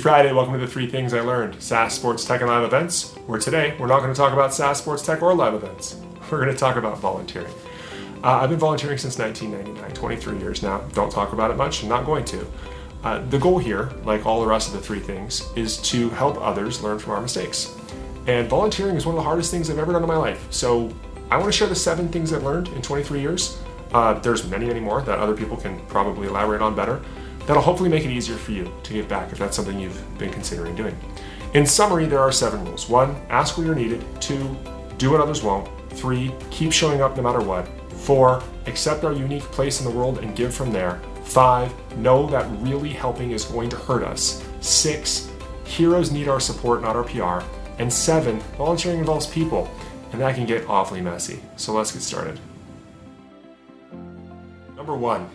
Friday, welcome to the three things I learned SaaS, sports, tech, and live events. Where today, we're not going to talk about SaaS, sports, tech, or live events. We're going to talk about volunteering. Uh, I've been volunteering since 1999, 23 years now. Don't talk about it much, I'm not going to. Uh, the goal here, like all the rest of the three things, is to help others learn from our mistakes. And volunteering is one of the hardest things I've ever done in my life. So I want to share the seven things I've learned in 23 years. Uh, there's many, many more that other people can probably elaborate on better. That'll hopefully make it easier for you to give back if that's something you've been considering doing. In summary, there are seven rules. One, ask where you're needed. Two, do what others won't. Three, keep showing up no matter what. Four, accept our unique place in the world and give from there. Five, know that really helping is going to hurt us. Six, heroes need our support, not our PR. And seven, volunteering involves people, and that can get awfully messy. So let's get started. Number one,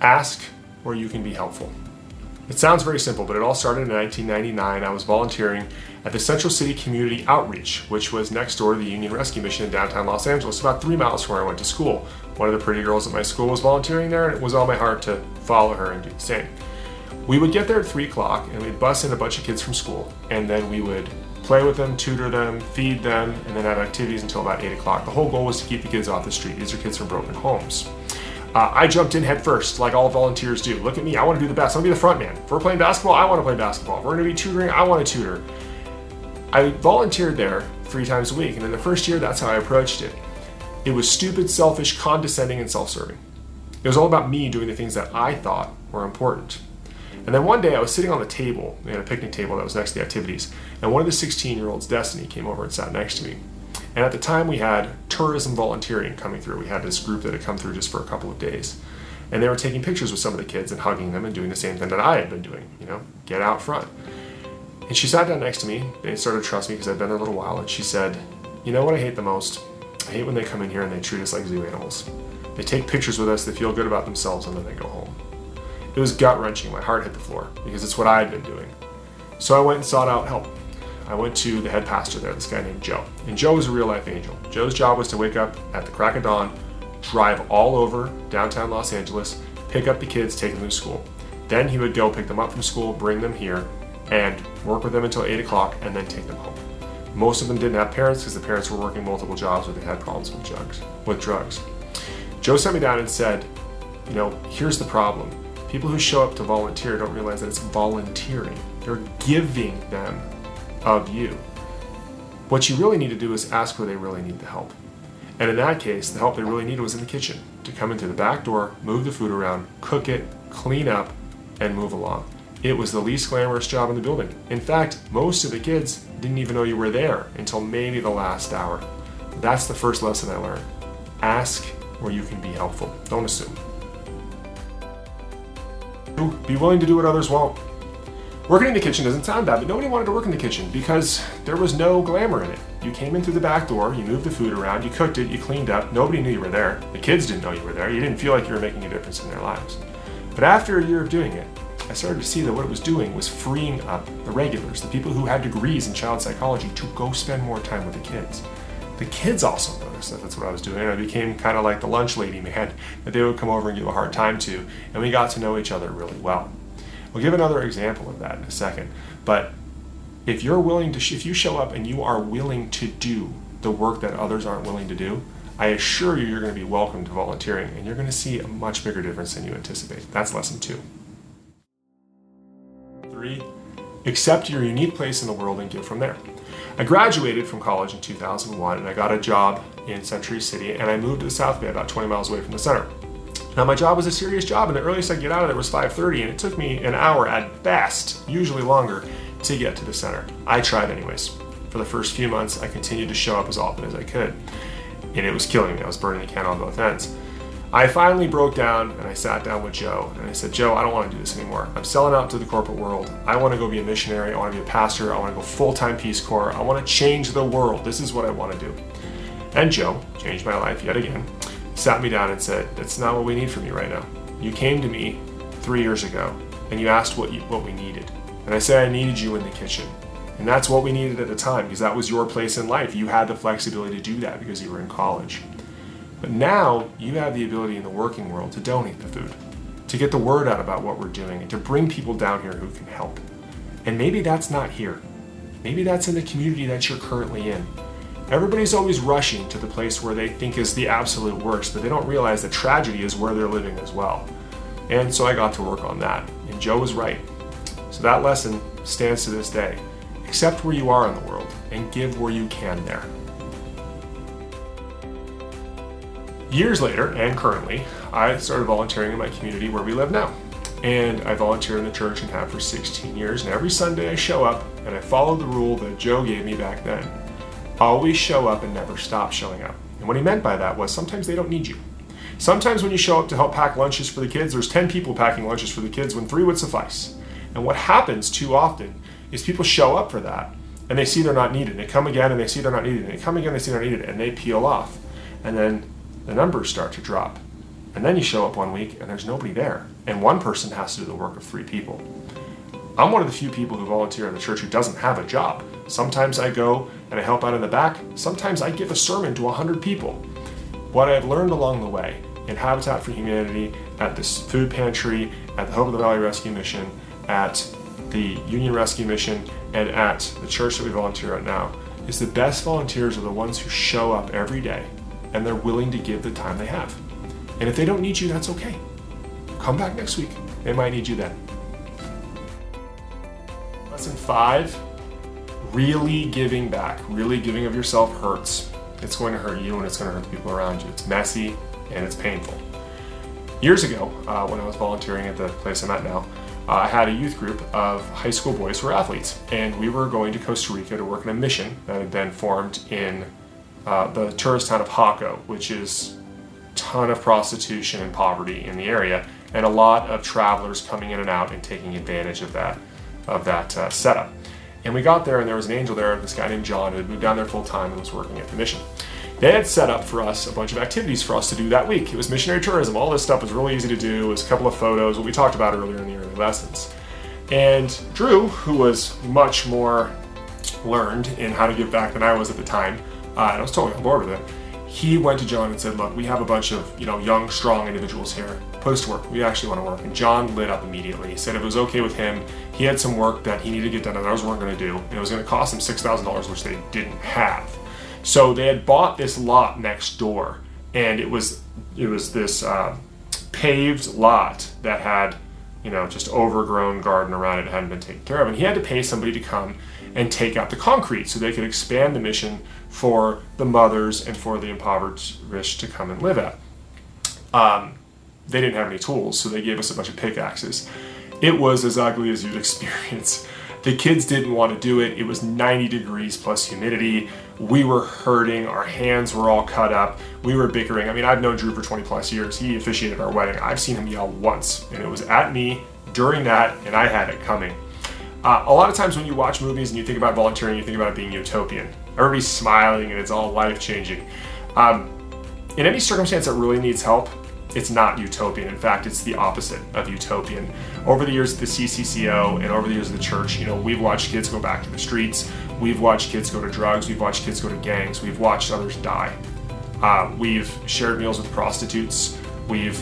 ask where you can be helpful. It sounds very simple, but it all started in 1999. I was volunteering at the Central City Community Outreach, which was next door to the Union Rescue Mission in downtown Los Angeles, about three miles from where I went to school. One of the pretty girls at my school was volunteering there, and it was on my heart to follow her and do the same. We would get there at 3 o'clock, and we'd bus in a bunch of kids from school, and then we would play with them, tutor them, feed them, and then have activities until about 8 o'clock. The whole goal was to keep the kids off the street. These are kids from broken homes. Uh, I jumped in head first, like all volunteers do. Look at me, I want to do the best. I want to be the front man. If we're playing basketball, I want to play basketball. If we're going to be tutoring, I want to tutor. I volunteered there three times a week, and in the first year, that's how I approached it. It was stupid, selfish, condescending, and self serving. It was all about me doing the things that I thought were important. And then one day I was sitting on the table, had a picnic table that was next to the activities, and one of the 16 year olds, Destiny, came over and sat next to me. And at the time, we had tourism volunteering coming through. We had this group that had come through just for a couple of days. And they were taking pictures with some of the kids and hugging them and doing the same thing that I had been doing, you know, get out front. And she sat down next to me. They started to trust me because I'd been there a little while. And she said, You know what I hate the most? I hate when they come in here and they treat us like zoo animals. They take pictures with us, they feel good about themselves, and then they go home. It was gut wrenching. My heart hit the floor because it's what I had been doing. So I went and sought out help. I went to the head pastor there, this guy named Joe. And Joe was a real life angel. Joe's job was to wake up at the crack of dawn, drive all over downtown Los Angeles, pick up the kids, take them to school. Then he would go pick them up from school, bring them here, and work with them until 8 o'clock, and then take them home. Most of them didn't have parents because the parents were working multiple jobs or they had problems with drugs. With drugs. Joe sat me down and said, you know, here's the problem. People who show up to volunteer don't realize that it's volunteering. They're giving them of you. What you really need to do is ask where they really need the help. And in that case, the help they really needed was in the kitchen to come in through the back door, move the food around, cook it, clean up, and move along. It was the least glamorous job in the building. In fact, most of the kids didn't even know you were there until maybe the last hour. That's the first lesson I learned. Ask where you can be helpful. Don't assume. Be willing to do what others won't. Working in the kitchen doesn't sound bad, but nobody wanted to work in the kitchen because there was no glamour in it. You came in through the back door, you moved the food around, you cooked it, you cleaned up, nobody knew you were there. The kids didn't know you were there, you didn't feel like you were making a difference in their lives. But after a year of doing it, I started to see that what it was doing was freeing up the regulars, the people who had degrees in child psychology, to go spend more time with the kids. The kids also noticed that that's what I was doing. and I became kind of like the lunch lady man that they would come over and give a hard time to, and we got to know each other really well. We'll give another example of that in a second. But if you're willing to, if you show up and you are willing to do the work that others aren't willing to do, I assure you, you're going to be welcome to volunteering and you're going to see a much bigger difference than you anticipate. That's lesson two. Three, accept your unique place in the world and give from there. I graduated from college in 2001 and I got a job in Century City and I moved to the South Bay, about 20 miles away from the center. Now my job was a serious job, and the earliest I'd get out of there was 5:30, and it took me an hour at best, usually longer, to get to the center. I tried anyways. For the first few months, I continued to show up as often as I could, and it was killing me. I was burning the candle on both ends. I finally broke down and I sat down with Joe and I said, Joe, I don't want to do this anymore. I'm selling out to the corporate world. I want to go be a missionary. I want to be a pastor. I want to go full time Peace Corps. I want to change the world. This is what I want to do. And Joe changed my life yet again sat me down and said, That's not what we need from you right now. You came to me three years ago and you asked what, you, what we needed. And I said, I needed you in the kitchen. And that's what we needed at the time because that was your place in life. You had the flexibility to do that because you were in college. But now you have the ability in the working world to donate the food, to get the word out about what we're doing, and to bring people down here who can help. And maybe that's not here. Maybe that's in the community that you're currently in. Everybody's always rushing to the place where they think is the absolute worst, but they don't realize that tragedy is where they're living as well. And so I got to work on that. And Joe was right. So that lesson stands to this day. Accept where you are in the world and give where you can there. Years later, and currently, I started volunteering in my community where we live now. And I volunteer in the church and have for 16 years. And every Sunday I show up and I follow the rule that Joe gave me back then always show up and never stop showing up. And what he meant by that was sometimes they don't need you. Sometimes when you show up to help pack lunches for the kids, there's 10 people packing lunches for the kids when three would suffice. And what happens too often is people show up for that and they see they're not needed. They come again and they see they're not needed. They come again, and they see they're needed, and they peel off. And then the numbers start to drop. And then you show up one week and there's nobody there. And one person has to do the work of three people. I'm one of the few people who volunteer in the church who doesn't have a job. Sometimes I go and I help out in the back. Sometimes I give a sermon to 100 people. What I've learned along the way in Habitat for Humanity, at this food pantry, at the Hope of the Valley Rescue Mission, at the Union Rescue Mission, and at the church that we volunteer at now is the best volunteers are the ones who show up every day and they're willing to give the time they have. And if they don't need you, that's okay. Come back next week. They might need you then. Lesson five really giving back, really giving of yourself hurts. It's going to hurt you and it's going to hurt the people around you. It's messy and it's painful. Years ago, uh, when I was volunteering at the place I'm at now, uh, I had a youth group of high school boys who were athletes, and we were going to Costa Rica to work in a mission that had been formed in uh, the tourist town of Jaco, which is a ton of prostitution and poverty in the area, and a lot of travelers coming in and out and taking advantage of that of that uh, setup. And we got there, and there was an angel there, this guy named John, who had moved down there full time and was working at the mission. They had set up for us a bunch of activities for us to do that week. It was missionary tourism. All this stuff was really easy to do. It was a couple of photos, what we talked about earlier in the early lessons. And Drew, who was much more learned in how to give back than I was at the time, uh, and I was totally on board with it, he went to John and said, "Look, we have a bunch of you know young, strong individuals here. Post work. We actually want to work." And John lit up immediately. He said it was okay with him. He had some work that he needed to get done that others weren't going to do, and it was going to cost thousand dollars, which they didn't have. So they had bought this lot next door, and it was it was this uh, paved lot that had you know just overgrown garden around it, it hadn't been taken care of, and he had to pay somebody to come and take out the concrete so they could expand the mission for the mothers and for the impoverished rich to come and live at. Um, they didn't have any tools, so they gave us a bunch of pickaxes. It was as ugly as you'd experience. The kids didn't want to do it. It was 90 degrees plus humidity. We were hurting. Our hands were all cut up. We were bickering. I mean, I've known Drew for 20 plus years. He officiated our wedding. I've seen him yell once, and it was at me during that, and I had it coming. Uh, a lot of times when you watch movies and you think about volunteering, you think about it being utopian. Everybody's smiling and it's all life changing. Um, in any circumstance that really needs help, it's not utopian. In fact, it's the opposite of utopian. Over the years of the CCCO and over the years of the church, you know, we've watched kids go back to the streets. We've watched kids go to drugs. We've watched kids go to gangs. We've watched others die. Uh, we've shared meals with prostitutes. We've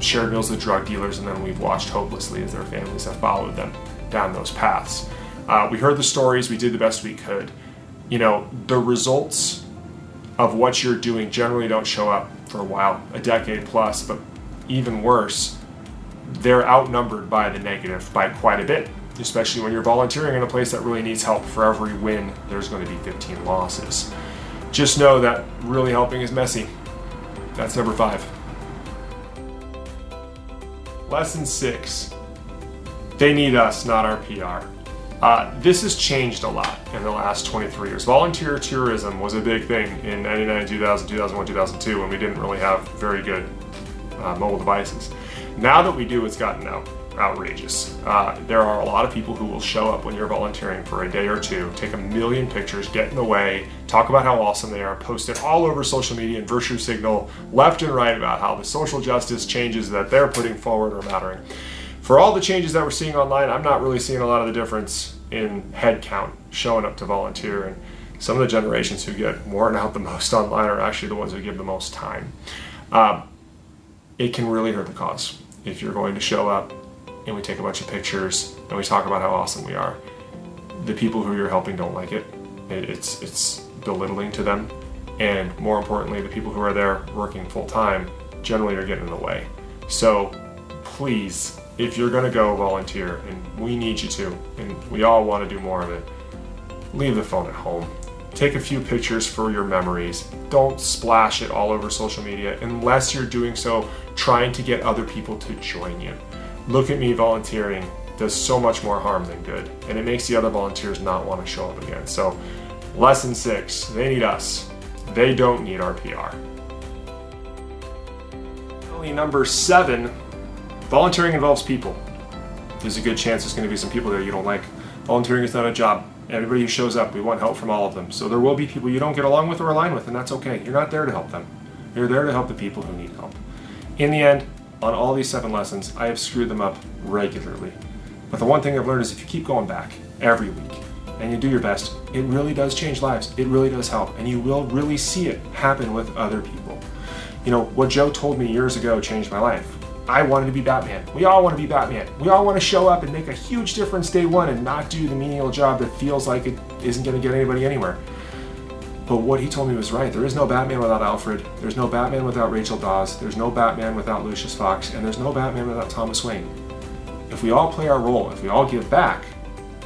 shared meals with drug dealers, and then we've watched hopelessly as their families have followed them down those paths. Uh, we heard the stories. We did the best we could. You know, the results of what you're doing generally don't show up for a while, a decade plus, but even worse, they're outnumbered by the negative by quite a bit, especially when you're volunteering in a place that really needs help. For every win, there's going to be 15 losses. Just know that really helping is messy. That's number five. Lesson six they need us, not our PR. Uh, this has changed a lot in the last 23 years. Volunteer tourism was a big thing in 99, 2000, 2001, 2002 when we didn't really have very good uh, mobile devices. Now that we do, it's gotten out, outrageous. Uh, there are a lot of people who will show up when you're volunteering for a day or two, take a million pictures, get in the way, talk about how awesome they are, post it all over social media and virtue signal left and right about how the social justice changes that they're putting forward are mattering. For all the changes that we're seeing online, I'm not really seeing a lot of the difference in head count showing up to volunteer. And some of the generations who get worn out the most online are actually the ones who give the most time. Um, it can really hurt the cause. if you're going to show up and we take a bunch of pictures and we talk about how awesome we are, the people who you're helping don't like it. It's it's belittling to them, and more importantly, the people who are there working full time generally are getting in the way. So please, if you're going to go volunteer, and we need you to, and we all want to do more of it, leave the phone at home. Take a few pictures for your memories. Don't splash it all over social media unless you're doing so trying to get other people to join you. Look at me volunteering does so much more harm than good, and it makes the other volunteers not want to show up again. So, lesson six they need us, they don't need our PR. Number seven volunteering involves people. There's a good chance there's going to be some people there you don't like. Volunteering is not a job. Everybody who shows up, we want help from all of them. So there will be people you don't get along with or align with, and that's okay. You're not there to help them. You're there to help the people who need help. In the end, on all these seven lessons, I have screwed them up regularly. But the one thing I've learned is if you keep going back every week and you do your best, it really does change lives. It really does help. And you will really see it happen with other people. You know, what Joe told me years ago changed my life. I wanted to be Batman. We all want to be Batman. We all want to show up and make a huge difference day one and not do the menial job that feels like it isn't going to get anybody anywhere. But what he told me was right. There is no Batman without Alfred. There's no Batman without Rachel Dawes. There's no Batman without Lucius Fox. And there's no Batman without Thomas Wayne. If we all play our role, if we all give back,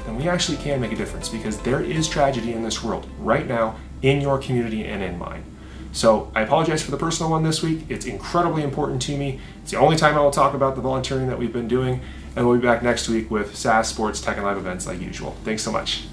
then we actually can make a difference because there is tragedy in this world right now in your community and in mine. So I apologize for the personal one this week. It's incredibly important to me. It's the only time I will talk about the volunteering that we've been doing, and we'll be back next week with SaaS Sports Tech and Live events like usual. Thanks so much.